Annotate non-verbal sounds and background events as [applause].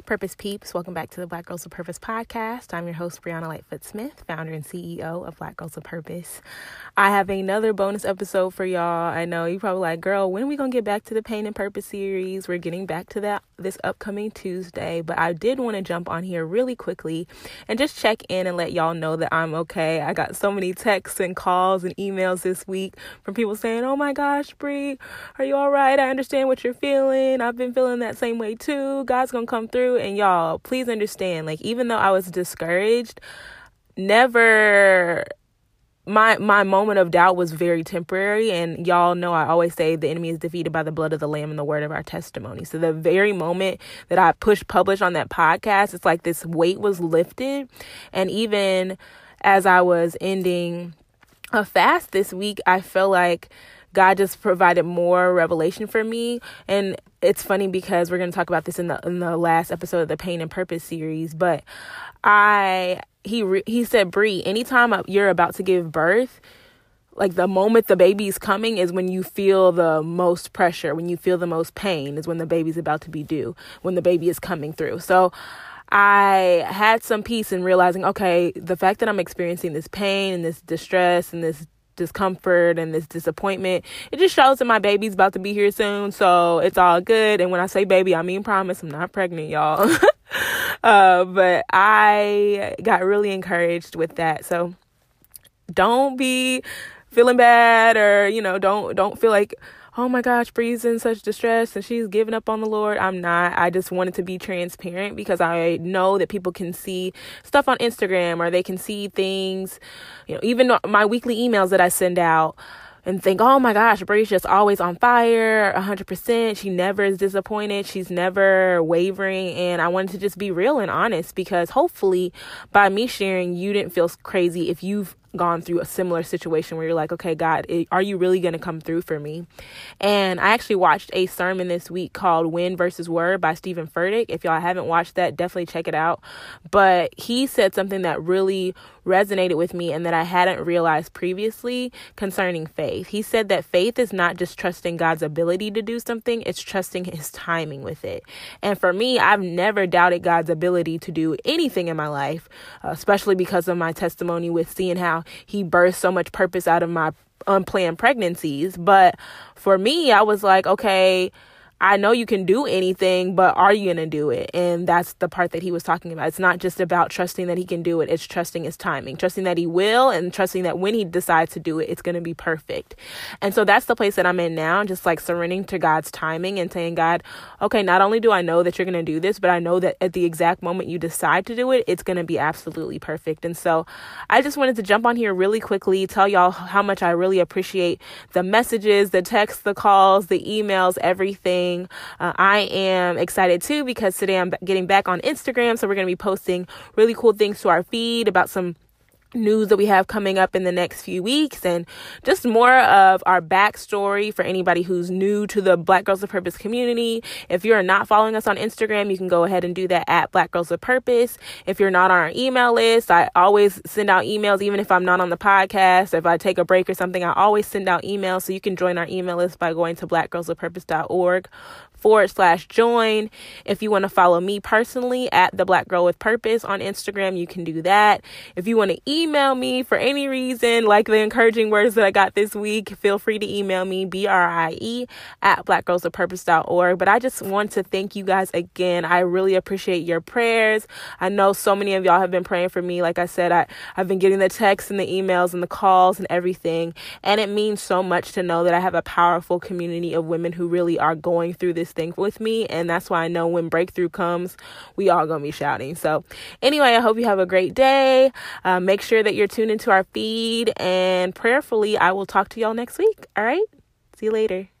Purpose Peeps, welcome back to the Black Girls of Purpose podcast. I'm your host, Brianna Lightfoot Smith, founder and CEO of Black Girls of Purpose. I have another bonus episode for y'all. I know you're probably like, girl, when are we gonna get back to the Pain and Purpose series? We're getting back to that this upcoming Tuesday, but I did want to jump on here really quickly and just check in and let y'all know that I'm okay. I got so many texts and calls and emails this week from people saying, "Oh my gosh, Bree, are you all right? I understand what you're feeling. I've been feeling that same way too. God's gonna come through." And y'all, please understand, like even though I was discouraged, never my my moment of doubt was very temporary and y'all know I always say the enemy is defeated by the blood of the lamb and the word of our testimony. So the very moment that I pushed publish on that podcast, it's like this weight was lifted and even as I was ending a fast this week, I feel like God just provided more revelation for me. And it's funny because we're going to talk about this in the in the last episode of the Pain and Purpose series, but I he re, he said, "Bree, anytime you're about to give birth, like the moment the baby's coming is when you feel the most pressure, when you feel the most pain is when the baby's about to be due, when the baby is coming through." So I had some peace in realizing, okay, the fact that I'm experiencing this pain and this distress and this discomfort and this disappointment. It just shows that my baby's about to be here soon, so it's all good. And when I say baby, I mean promise. I'm not pregnant, y'all. [laughs] uh, but I got really encouraged with that. So don't be feeling bad or you know don't don't feel like oh my gosh, Bree's in such distress and she's giving up on the Lord. I'm not. I just wanted to be transparent because I know that people can see stuff on Instagram or they can see things, you know, even my weekly emails that I send out and think, oh my gosh, Bree's just always on fire, 100%. She never is disappointed. She's never wavering. And I wanted to just be real and honest because hopefully by me sharing, you didn't feel crazy if you've gone through a similar situation where you're like, okay, God, are you really going to come through for me? And I actually watched a sermon this week called Wind versus Word by Steven Furtick. If y'all haven't watched that, definitely check it out. But he said something that really resonated with me and that I hadn't realized previously concerning faith. He said that faith is not just trusting God's ability to do something, it's trusting his timing with it. And for me, I've never doubted God's ability to do anything in my life, uh, especially because of my testimony with seeing how he birthed so much purpose out of my unplanned pregnancies. But for me, I was like, okay, I know you can do anything, but are you going to do it? And that's the part that he was talking about. It's not just about trusting that he can do it, it's trusting his timing, trusting that he will, and trusting that when he decides to do it, it's going to be perfect. And so that's the place that I'm in now, just like surrendering to God's timing and saying, God, okay, not only do I know that you're going to do this, but I know that at the exact moment you decide to do it, it's going to be absolutely perfect. And so I just wanted to jump on here really quickly, tell y'all how much I really appreciate the messages, the texts, the calls, the emails, everything uh, I am excited too because today I'm getting back on Instagram. So we're going to be posting really cool things to our feed about some news that we have coming up in the next few weeks and just more of our backstory for anybody who's new to the Black Girls of Purpose community. If you're not following us on Instagram, you can go ahead and do that at Black Girls of Purpose. If you're not on our email list, I always send out emails, even if I'm not on the podcast. If I take a break or something, I always send out emails. So you can join our email list by going to blackgirlsofpurpose.org forward slash join. If you want to follow me personally at the Black Girl with Purpose on Instagram, you can do that. If you want to email me for any reason, like the encouraging words that I got this week, feel free to email me, B R I E, at blackgirlsofpurpose.org. But I just want to thank you guys again. I really appreciate your prayers. I know so many of y'all have been praying for me. Like I said, I, I've been getting the texts and the emails and the calls and everything. And it means so much to know that I have a powerful community of women who really are going through this thing with me. And that's why I know when breakthrough comes, we all gonna be shouting. So anyway, I hope you have a great day. Uh, make sure that you're tuned into our feed and prayerfully, I will talk to y'all next week. All right. See you later.